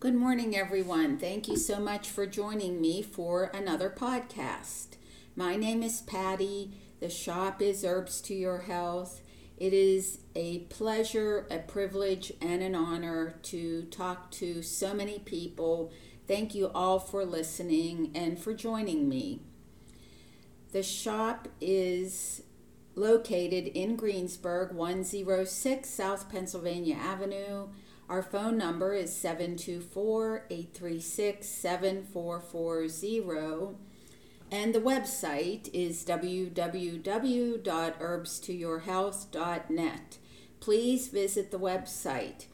Good morning, everyone. Thank you so much for joining me for another podcast. My name is Patty. The shop is Herbs to Your Health. It is a pleasure, a privilege, and an honor to talk to so many people. Thank you all for listening and for joining me. The shop is located in Greensburg, 106 South Pennsylvania Avenue. Our phone number is 724 836 7440. And the website is www.herbstoyourhealth.net. Please visit the website.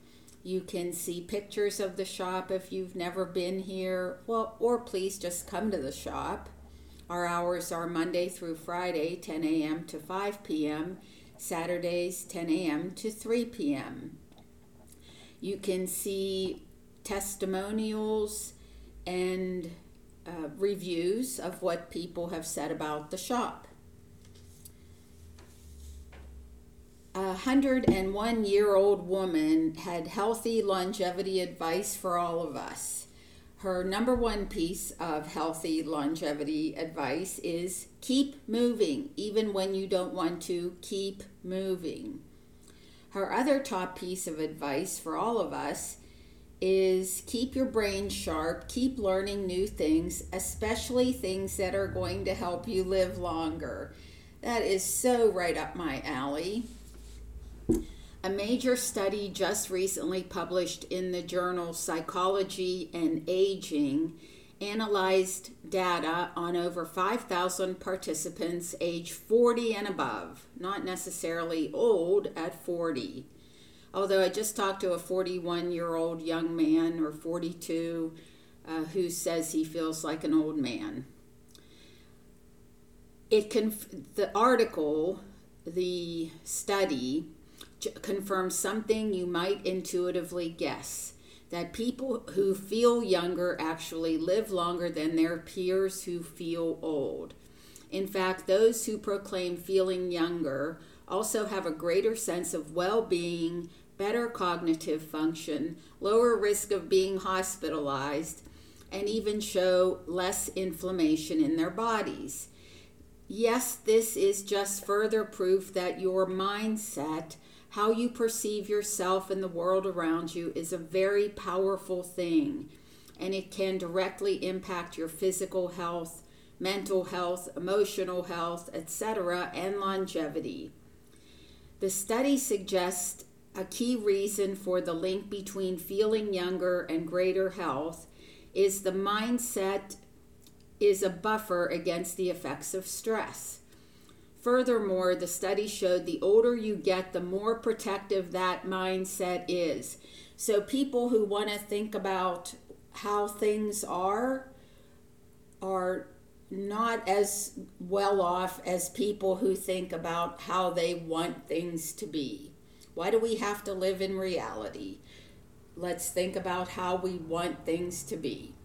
You can see pictures of the shop if you've never been here, well, or please just come to the shop. Our hours are Monday through Friday, 10 a.m. to 5 p.m., Saturdays, 10 a.m. to 3 p.m. You can see testimonials and uh, reviews of what people have said about the shop. A 101 year old woman had healthy longevity advice for all of us. Her number one piece of healthy longevity advice is keep moving, even when you don't want to, keep moving. Her other top piece of advice for all of us is keep your brain sharp, keep learning new things, especially things that are going to help you live longer. That is so right up my alley. A major study just recently published in the journal Psychology and Aging analyzed data on over 5,000 participants age 40 and above, not necessarily old at 40. Although I just talked to a 41 year old young man or 42 uh, who says he feels like an old man. It conf- the article, the study, confirms something you might intuitively guess that people who feel younger actually live longer than their peers who feel old. In fact, those who proclaim feeling younger also have a greater sense of well being, better cognitive function, lower risk of being hospitalized, and even show less inflammation in their bodies. Yes, this is just further proof that your mindset how you perceive yourself and the world around you is a very powerful thing, and it can directly impact your physical health, mental health, emotional health, etc., and longevity. The study suggests a key reason for the link between feeling younger and greater health is the mindset is a buffer against the effects of stress. Furthermore, the study showed the older you get, the more protective that mindset is. So, people who want to think about how things are are not as well off as people who think about how they want things to be. Why do we have to live in reality? Let's think about how we want things to be.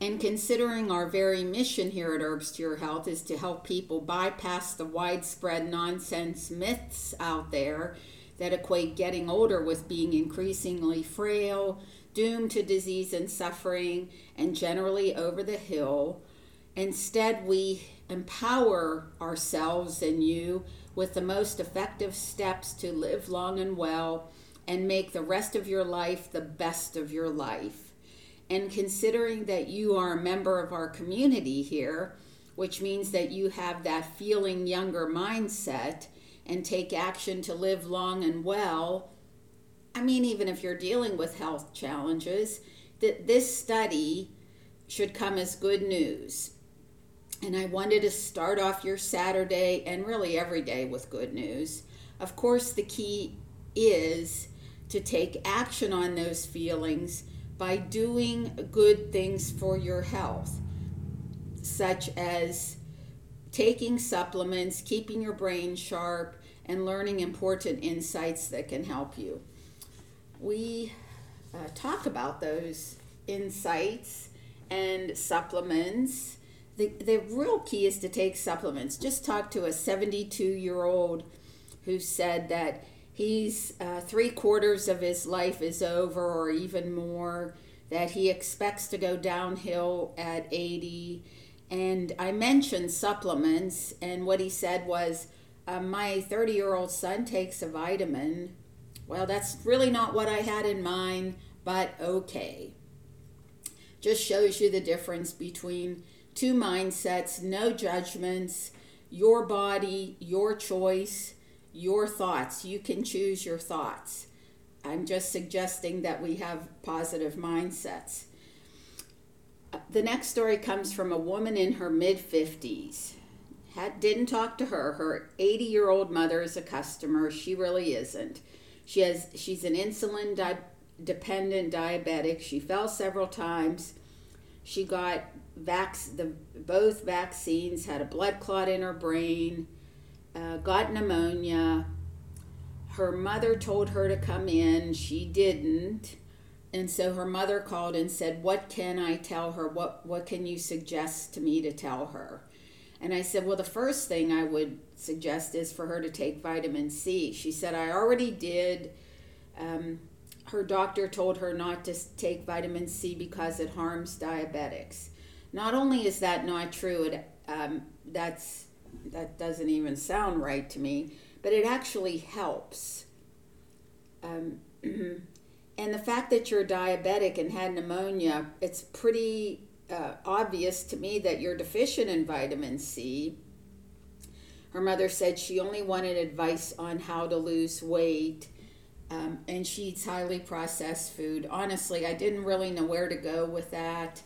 And considering our very mission here at Herbs to Your Health is to help people bypass the widespread nonsense myths out there that equate getting older with being increasingly frail, doomed to disease and suffering, and generally over the hill. Instead, we empower ourselves and you with the most effective steps to live long and well and make the rest of your life the best of your life. And considering that you are a member of our community here, which means that you have that feeling younger mindset and take action to live long and well, I mean, even if you're dealing with health challenges, that this study should come as good news. And I wanted to start off your Saturday and really every day with good news. Of course, the key is to take action on those feelings by doing good things for your health, such as taking supplements, keeping your brain sharp, and learning important insights that can help you. We uh, talk about those insights and supplements. The, the real key is to take supplements. Just talk to a 72 year old who said that he's uh, three quarters of his life is over or even more, that he expects to go downhill at 80. And I mentioned supplements, and what he said was, uh, My 30 year old son takes a vitamin. Well, that's really not what I had in mind, but okay. Just shows you the difference between two mindsets, no judgments, your body, your choice, your thoughts. You can choose your thoughts. I'm just suggesting that we have positive mindsets. The next story comes from a woman in her mid 50s. Had, didn't talk to her. Her 80 year old mother is a customer. She really isn't. She has she's an insulin di- dependent diabetic. She fell several times. She got vac- the both vaccines had a blood clot in her brain, uh, got pneumonia. Her mother told her to come in. She didn't. And so her mother called and said, "What can I tell her? What what can you suggest to me to tell her?" And I said, "Well, the first thing I would suggest is for her to take vitamin C." She said, "I already did." Um, her doctor told her not to take vitamin C because it harms diabetics. Not only is that not true, it um, that's that doesn't even sound right to me, but it actually helps. Um, and the fact that you're diabetic and had pneumonia, it's pretty uh, obvious to me that you're deficient in vitamin C. Her mother said she only wanted advice on how to lose weight. Um, and she eats highly processed food. Honestly, I didn't really know where to go with that.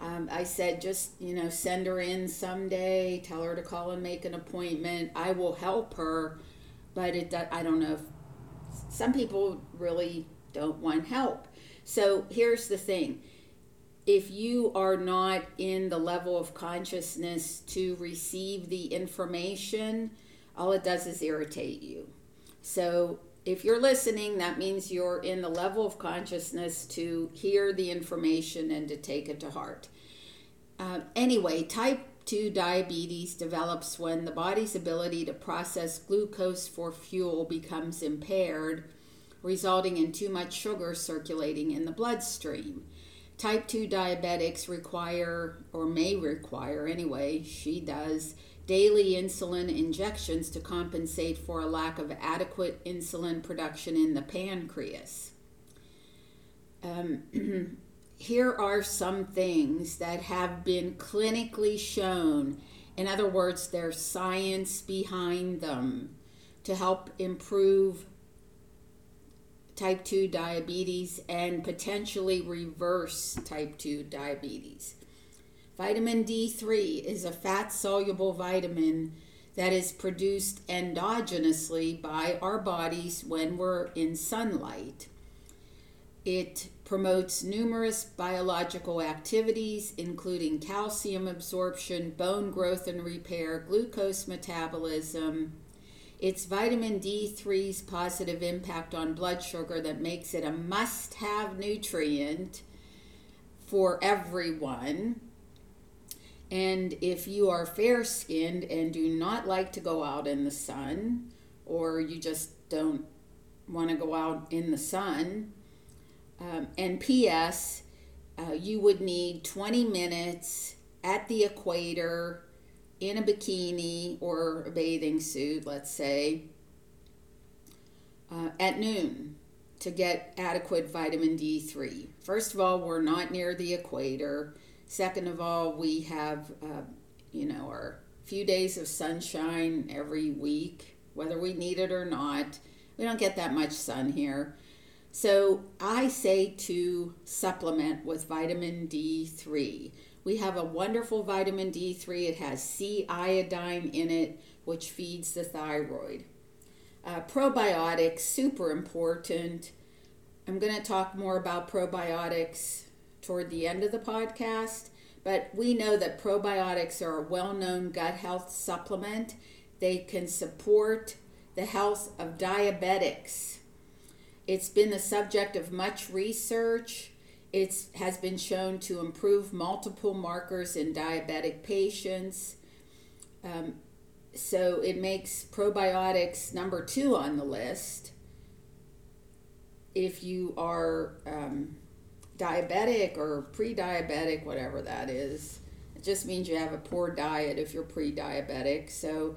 Um, I said, just, you know, send her in someday, tell her to call and make an appointment. I will help her, but it, I don't know if some people really don't want help. So here's the thing if you are not in the level of consciousness to receive the information, all it does is irritate you. So if you're listening, that means you're in the level of consciousness to hear the information and to take it to heart. Uh, anyway, type 2 diabetes develops when the body's ability to process glucose for fuel becomes impaired, resulting in too much sugar circulating in the bloodstream. Type 2 diabetics require, or may require anyway, she does, daily insulin injections to compensate for a lack of adequate insulin production in the pancreas. Um, here are some things that have been clinically shown. In other words, there's science behind them to help improve type 2 diabetes and potentially reverse type 2 diabetes. Vitamin D3 is a fat soluble vitamin that is produced endogenously by our bodies when we're in sunlight. It promotes numerous biological activities, including calcium absorption, bone growth and repair, glucose metabolism. It's vitamin D3's positive impact on blood sugar that makes it a must have nutrient for everyone. And if you are fair skinned and do not like to go out in the sun, or you just don't want to go out in the sun, um, and P.S., uh, you would need 20 minutes at the equator in a bikini or a bathing suit, let's say, uh, at noon to get adequate vitamin D3. First of all, we're not near the equator. Second of all, we have, uh, you know, our few days of sunshine every week, whether we need it or not. We don't get that much sun here. So I say to supplement with vitamin D3. We have a wonderful vitamin D3. It has sea iodine in it, which feeds the thyroid. Uh, probiotics, super important. I'm going to talk more about probiotics toward the end of the podcast. But we know that probiotics are a well known gut health supplement. They can support the health of diabetics. It's been the subject of much research. It has been shown to improve multiple markers in diabetic patients. Um, so it makes probiotics number two on the list. if you are um, diabetic or pre diabetic, whatever that is, it just means you have a poor diet if you're pre diabetic. So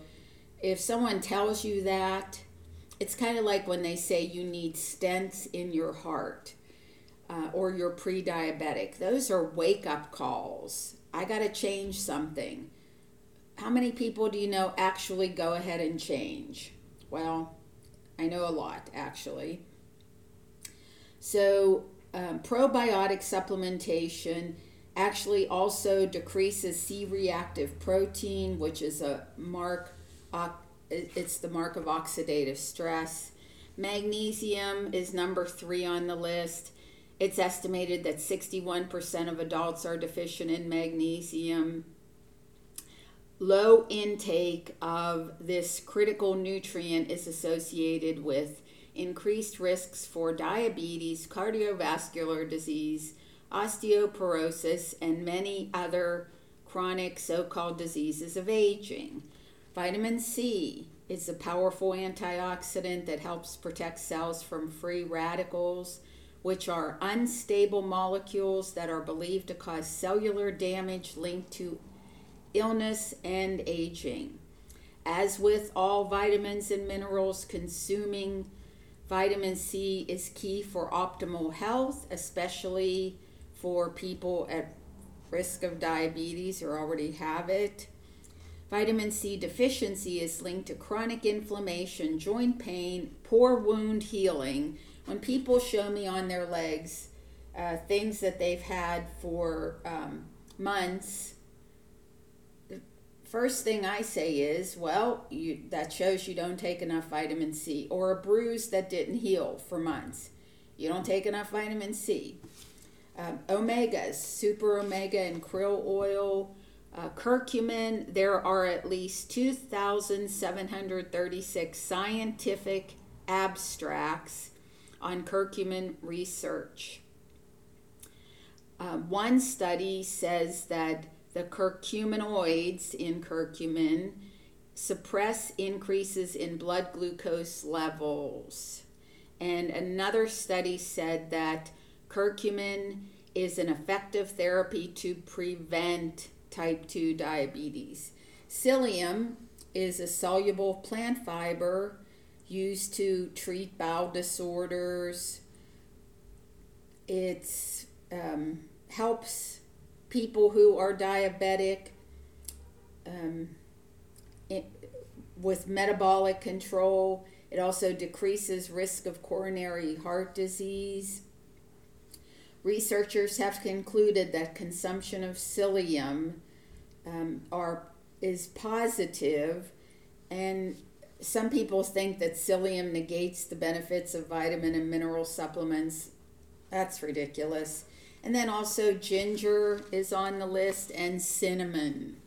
if someone tells you that, it's kind of like when they say you need stents in your heart uh, or you're pre diabetic. Those are wake up calls. I got to change something. How many people do you know actually go ahead and change? Well, I know a lot actually. So, um, probiotic supplementation actually also decreases C reactive protein, which is a mark, it's the mark of oxidative stress. Magnesium is number three on the list. It's estimated that 61% of adults are deficient in magnesium. Low intake of this critical nutrient is associated with increased risks for diabetes, cardiovascular disease, osteoporosis, and many other chronic so called diseases of aging. Vitamin C is a powerful antioxidant that helps protect cells from free radicals which are unstable molecules that are believed to cause cellular damage linked to illness and aging. As with all vitamins and minerals, consuming vitamin C is key for optimal health, especially for people at risk of diabetes or already have it. Vitamin C deficiency is linked to chronic inflammation, joint pain, poor wound healing, when people show me on their legs uh, things that they've had for um, months, first thing I say is, well, you, that shows you don't take enough vitamin C, or a bruise that didn't heal for months. You don't take enough vitamin C. Um, omegas, super omega and krill oil, uh, curcumin, there are at least 2,736 scientific abstracts on curcumin research. Uh, one study says that the curcuminoids in curcumin suppress increases in blood glucose levels. And another study said that curcumin is an effective therapy to prevent type 2 diabetes. Psyllium is a soluble plant fiber used to treat bowel disorders. It um, helps people who are diabetic um, it, with metabolic control. It also decreases risk of coronary heart disease. Researchers have concluded that consumption of psyllium um, are, is positive and some people think that psyllium negates the benefits of vitamin and mineral supplements. That's ridiculous. And then also ginger is on the list and cinnamon.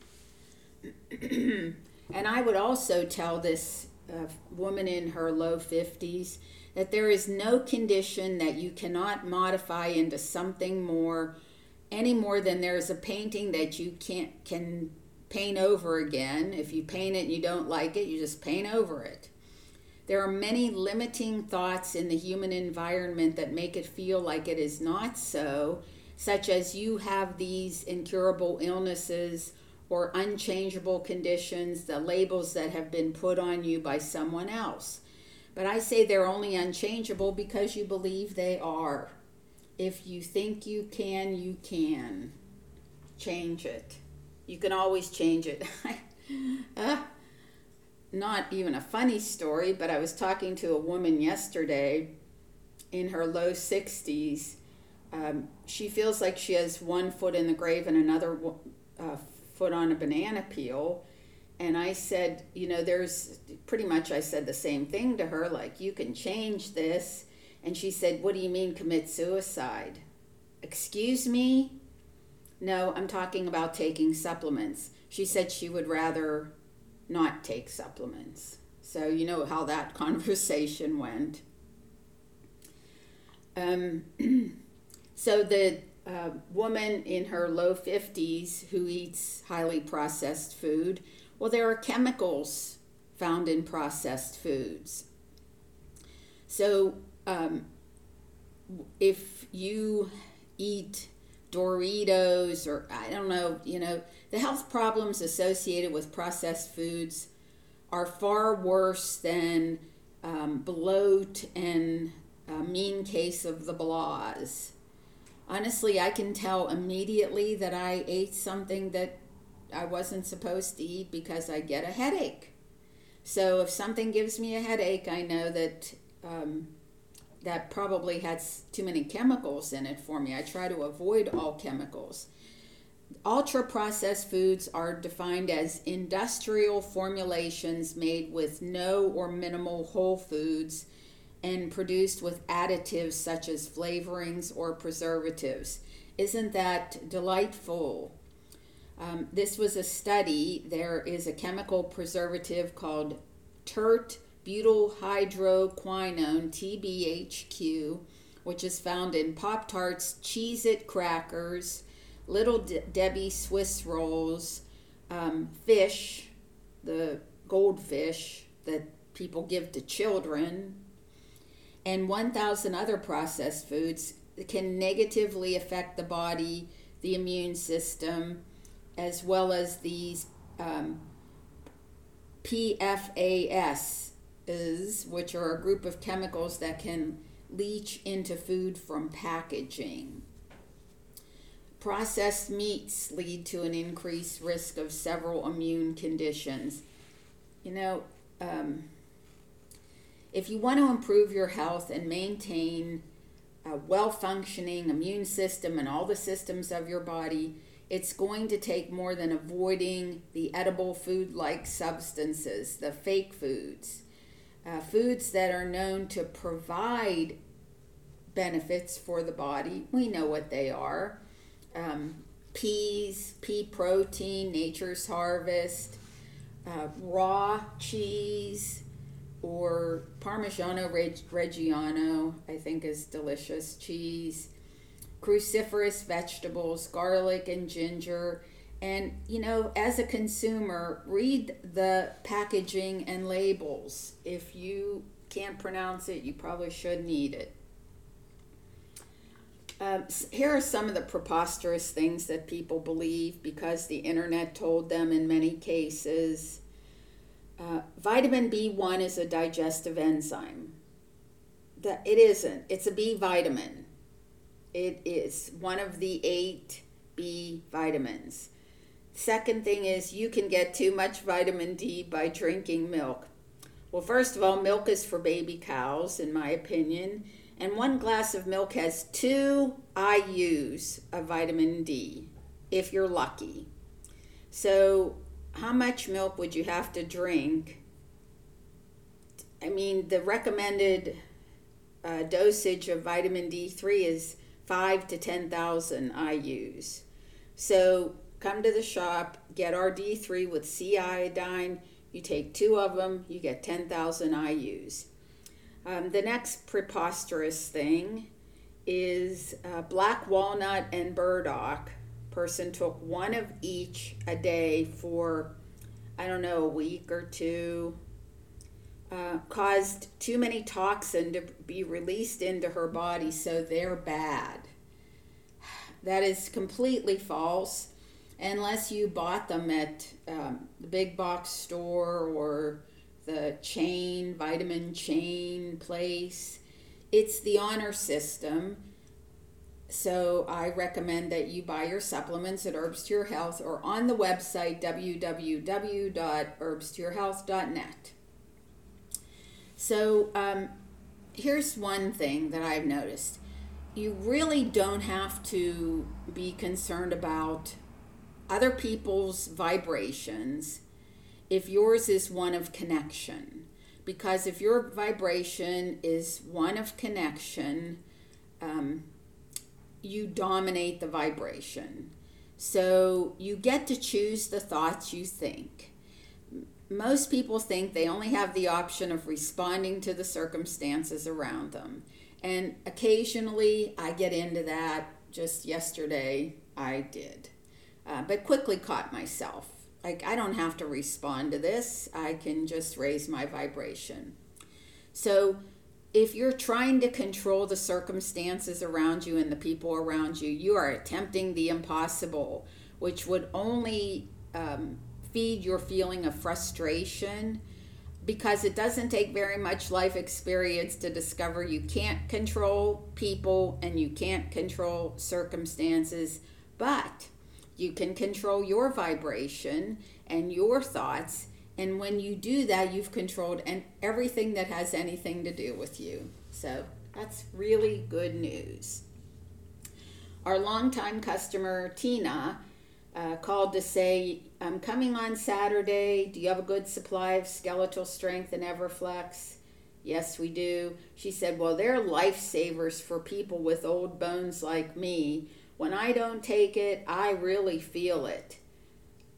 and I would also tell this uh, woman in her low 50s that there is no condition that you cannot modify into something more any more than there's a painting that you can't can paint over again. If you paint it and you don't like it, you just paint over it. There are many limiting thoughts in the human environment that make it feel like it is not so, such as you have these incurable illnesses or unchangeable conditions, the labels that have been put on you by someone else. But I say they're only unchangeable because you believe they are. If you think you can, you can. Change it. You can always change it. uh, not even a funny story, but I was talking to a woman yesterday in her low 60s. Um, she feels like she has one foot in the grave and another uh, foot on a banana peel. And I said, you know, there's pretty much I said the same thing to her, like, you can change this. And she said, What do you mean commit suicide? Excuse me? No, I'm talking about taking supplements. She said she would rather not take supplements. So, you know how that conversation went. Um, so, the uh, woman in her low 50s who eats highly processed food, well, there are chemicals found in processed foods. So, um, if you eat Doritos or I don't know, you know, the health problems associated with processed foods are far worse than um, bloat and a mean case of the blahs. Honestly, I can tell immediately that I ate something that I wasn't supposed to eat because I get a headache. So if something gives me a headache, I know that um, that probably has too many chemicals in it for me. I try to avoid all chemicals. Ultra processed foods are defined as industrial formulations made with no or minimal whole foods and produced with additives such as flavorings or preservatives. Isn't that delightful? Um, this was a study. There is a chemical preservative called tert butyl hydroquinone, TBHQ, which is found in Pop Tarts, Cheez It crackers, Little De- Debbie Swiss rolls, um, fish, the goldfish that people give to children, and 1,000 other processed foods can negatively affect the body, the immune system, as well as these um, PFAS, which are a group of chemicals that can leach into food from packaging. Processed meats lead to an increased risk of several immune conditions. You know, um, if you want to improve your health and maintain a well functioning immune system and all the systems of your body, it's going to take more than avoiding the edible food like substances, the fake foods, uh, foods that are known to provide benefits for the body. We know what they are um, peas, pea protein, nature's harvest, uh, raw cheese, or Parmigiano Reggiano, I think is delicious cheese cruciferous vegetables, garlic and ginger. And, you know, as a consumer, read the packaging and labels. If you can't pronounce it, you probably shouldn't eat it. Um, here are some of the preposterous things that people believe because the internet told them in many cases. Uh, vitamin B1 is a digestive enzyme. That it isn't. It's a B vitamin. It is one of the eight B vitamins. Second thing is you can get too much vitamin D by drinking milk. Well, first of all, milk is for baby cows, in my opinion, and one glass of milk has two IUs of vitamin D, if you're lucky. So, how much milk would you have to drink? I mean, the recommended uh, dosage of vitamin D3 is five to 10,000 IUs. So come to the shop, get our D3 with sea iodine. You take two of them, you get 10,000 IUs. Um, the next preposterous thing is uh, black walnut and burdock. Person took one of each a day for, I don't know, a week or two. Uh, caused too many toxin to be released into her body, so they're bad. That is completely false unless you bought them at um, the big box store or the chain, vitamin chain place. It's the honor system. So I recommend that you buy your supplements at Herbs to Your Health or on the website www.herbstoyourhealth.net. So um, here's one thing that I've noticed you really don't have to be concerned about other people's vibrations if yours is one of connection. Because if your vibration is one of connection, um, you dominate the vibration. So you get to choose the thoughts you think most people think they only have the option of responding to the circumstances around them. And occasionally I get into that. Just yesterday I did. Uh, but quickly caught myself. Like, I don't have to respond to this, I can just raise my vibration. So, if you're trying to control the circumstances around you and the people around you, you are attempting the impossible, which would only um, feed your feeling of frustration because it doesn't take very much life experience to discover you can't control people and you can't control circumstances, but you can control your vibration and your thoughts. And when you do that, you've controlled and everything that has anything to do with you. So that's really good news. Our longtime customer, Tina, uh, called to say, I'm coming on Saturday. Do you have a good supply of skeletal strength and Everflex? Yes, we do. She said, Well, they're lifesavers for people with old bones like me. When I don't take it, I really feel it.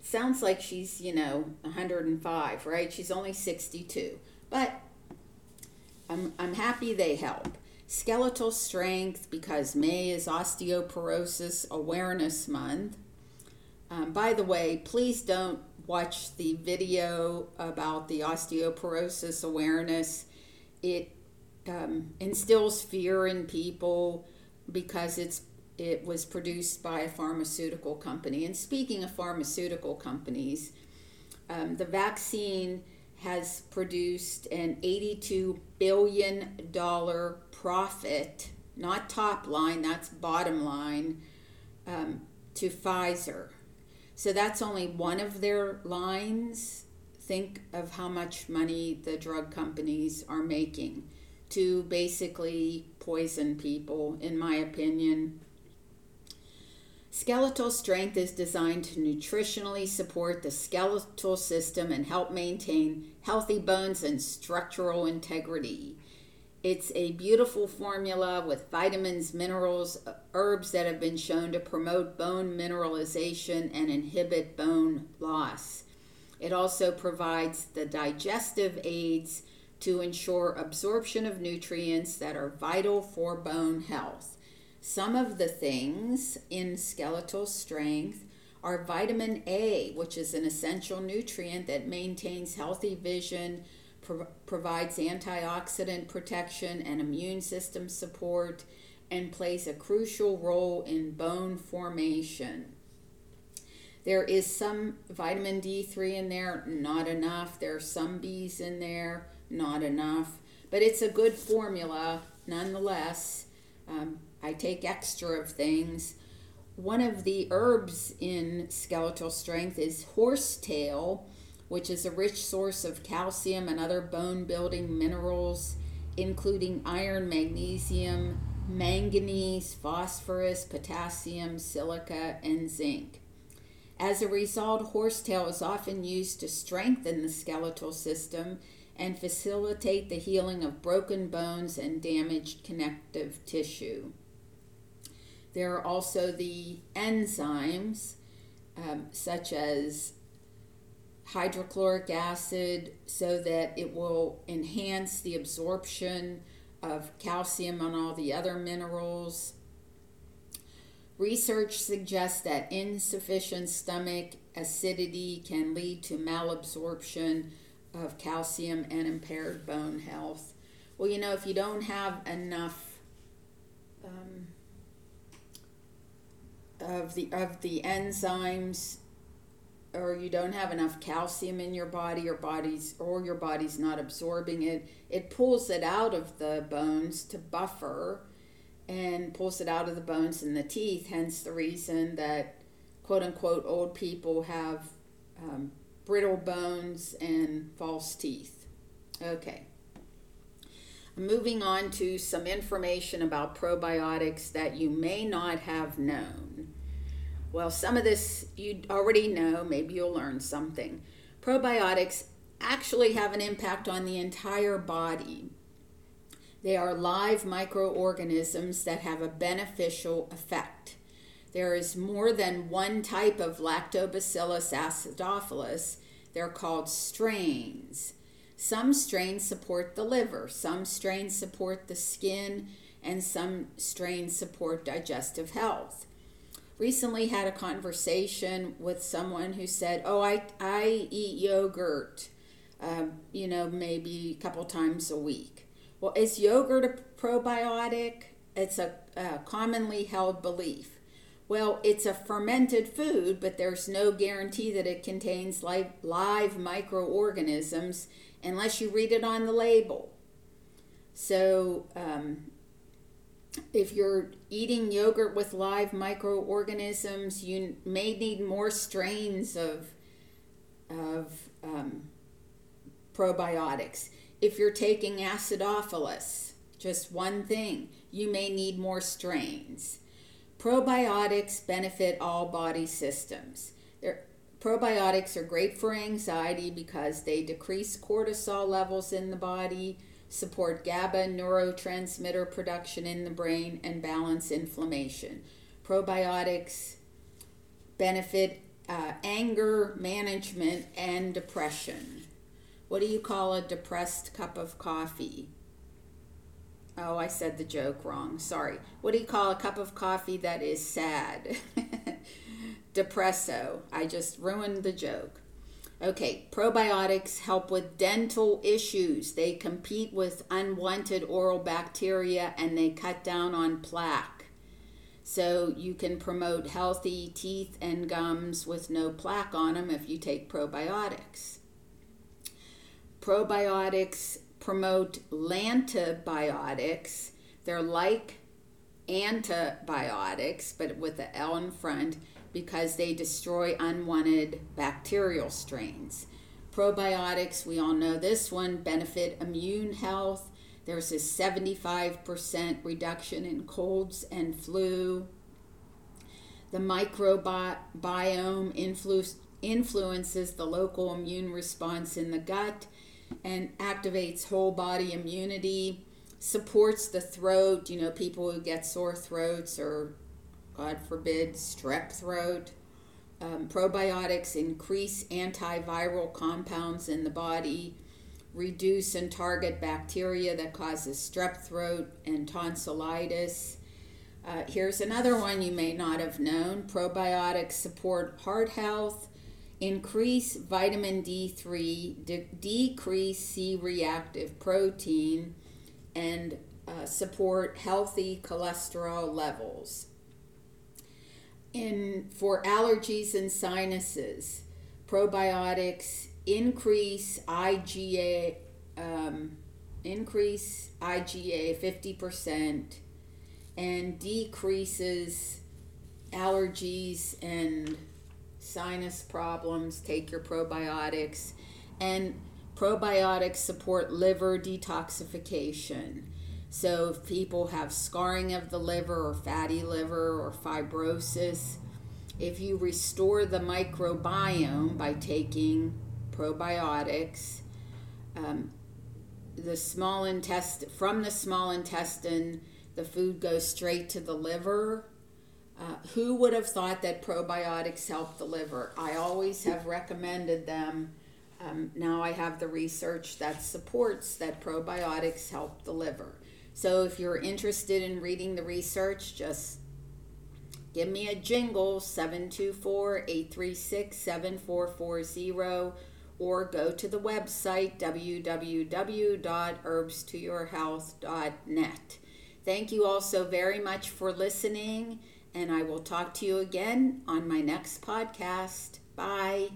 Sounds like she's, you know, 105, right? She's only 62. But I'm, I'm happy they help. Skeletal strength, because May is Osteoporosis Awareness Month um, by the way, please don't watch the video about the osteoporosis awareness. It um, instills fear in people because it's it was produced by a pharmaceutical company. And speaking of pharmaceutical companies, um, the vaccine has produced an $82 billion profit, not top line, that's bottom line, um, to Pfizer. So that's only one of their lines. Think of how much money the drug companies are making to basically poison people, in my opinion. Skeletal strength is designed to nutritionally support the skeletal system and help maintain healthy bones and structural integrity. It's a beautiful formula with vitamins, minerals, herbs that have been shown to promote bone mineralization and inhibit bone loss. It also provides the digestive aids to ensure absorption of nutrients that are vital for bone health. Some of the things in skeletal strength are vitamin A, which is an essential nutrient that maintains healthy vision pro- provides antioxidant protection and immune system support, and plays a crucial role in bone formation. There is some vitamin D3 in there, not enough. There are some Bs in there, not enough. But it's a good formula nonetheless. Um, I take extra of things. One of the herbs in skeletal strength is horsetail which is a rich source of calcium and other bone building minerals, including iron, magnesium, manganese, phosphorus, potassium, silica, and zinc. As a result, horsetail is often used to strengthen the skeletal system and facilitate the healing of broken bones and damaged connective tissue. There are also the enzymes, um, such as hydrochloric acid so that it will enhance the absorption of calcium and all the other minerals. Research suggests that insufficient stomach acidity can lead to malabsorption of calcium and impaired bone health. Well, you know, if you don't have enough um, of the of the enzymes or you don't have enough calcium in your body your body's or your body's not absorbing it it pulls it out of the bones to buffer and pulls it out of the bones and the teeth hence the reason that quote unquote old people have um, brittle bones and false teeth. Okay. Moving on to some information about probiotics that you may not have known well, some of this you already know, maybe you'll learn something. Probiotics actually have an impact on the entire body. They are live microorganisms that have a beneficial effect. There is more than one type of Lactobacillus acidophilus. They're called strains. Some strains support the liver, some strains support the skin, and some strains support digestive health recently had a conversation with someone who said, "Oh, I I eat yogurt, um, you know, maybe a couple times a week." Well, is yogurt a probiotic? It's a, a commonly held belief. Well, it's a fermented food, but there's no guarantee that it contains live, live microorganisms unless you read it on the label. So, um, if you're eating yogurt with live microorganisms, you may need more strains of, of um, probiotics. If you're taking acidophilus, just one thing, you may need more strains. Probiotics benefit all body systems. They're, probiotics are great for anxiety because they decrease cortisol levels in the body, support GABA neurotransmitter production in the brain, and balance inflammation. Probiotics benefit uh, anger management and depression. What do you call a depressed cup of coffee? Oh, I said the joke wrong. Sorry. What do you call a cup of coffee that is sad? Depresso. I just ruined the joke. Okay, probiotics help with dental issues. They compete with unwanted oral bacteria and they cut down on plaque. So you can promote healthy teeth and gums with no plaque on them if you take probiotics. Probiotics promote lantibiotics. They're like antibiotics, but with the L in front because they destroy unwanted bacterial strains. Probiotics, we all know this one, benefit immune health. There's a 75% reduction in colds and flu. The microbiome influ- influences the local immune response in the gut and activates whole body immunity, supports the throat, you know, people who get sore throats or, God forbid, strep throat. Um, probiotics increase antiviral compounds in the body, reduce and target bacteria that causes strep throat and tonsillitis. Uh, here's another one you may not have known probiotics support heart health, increase vitamin D3, de- decrease C reactive protein, and uh, support healthy cholesterol levels. In, for allergies and sinuses, probiotics increase IgA, um, increase IgA 50% and decreases allergies and sinus problems, take your probiotics. And probiotics support liver detoxification. So, if people have scarring of the liver or fatty liver or fibrosis, if you restore the microbiome by taking probiotics, um, the small intestine from the small intestine, the food goes straight to the liver uh, who would have thought that probiotics help the liver? I always have recommended them. Um, now I have the research that supports that probiotics help the liver. So if you're interested in reading the research, just give me a jingle 724 836 7440 or go to the website www.herbstoyourhealth.net. Thank you all so very much for listening and I will talk to you again on my next podcast. Bye.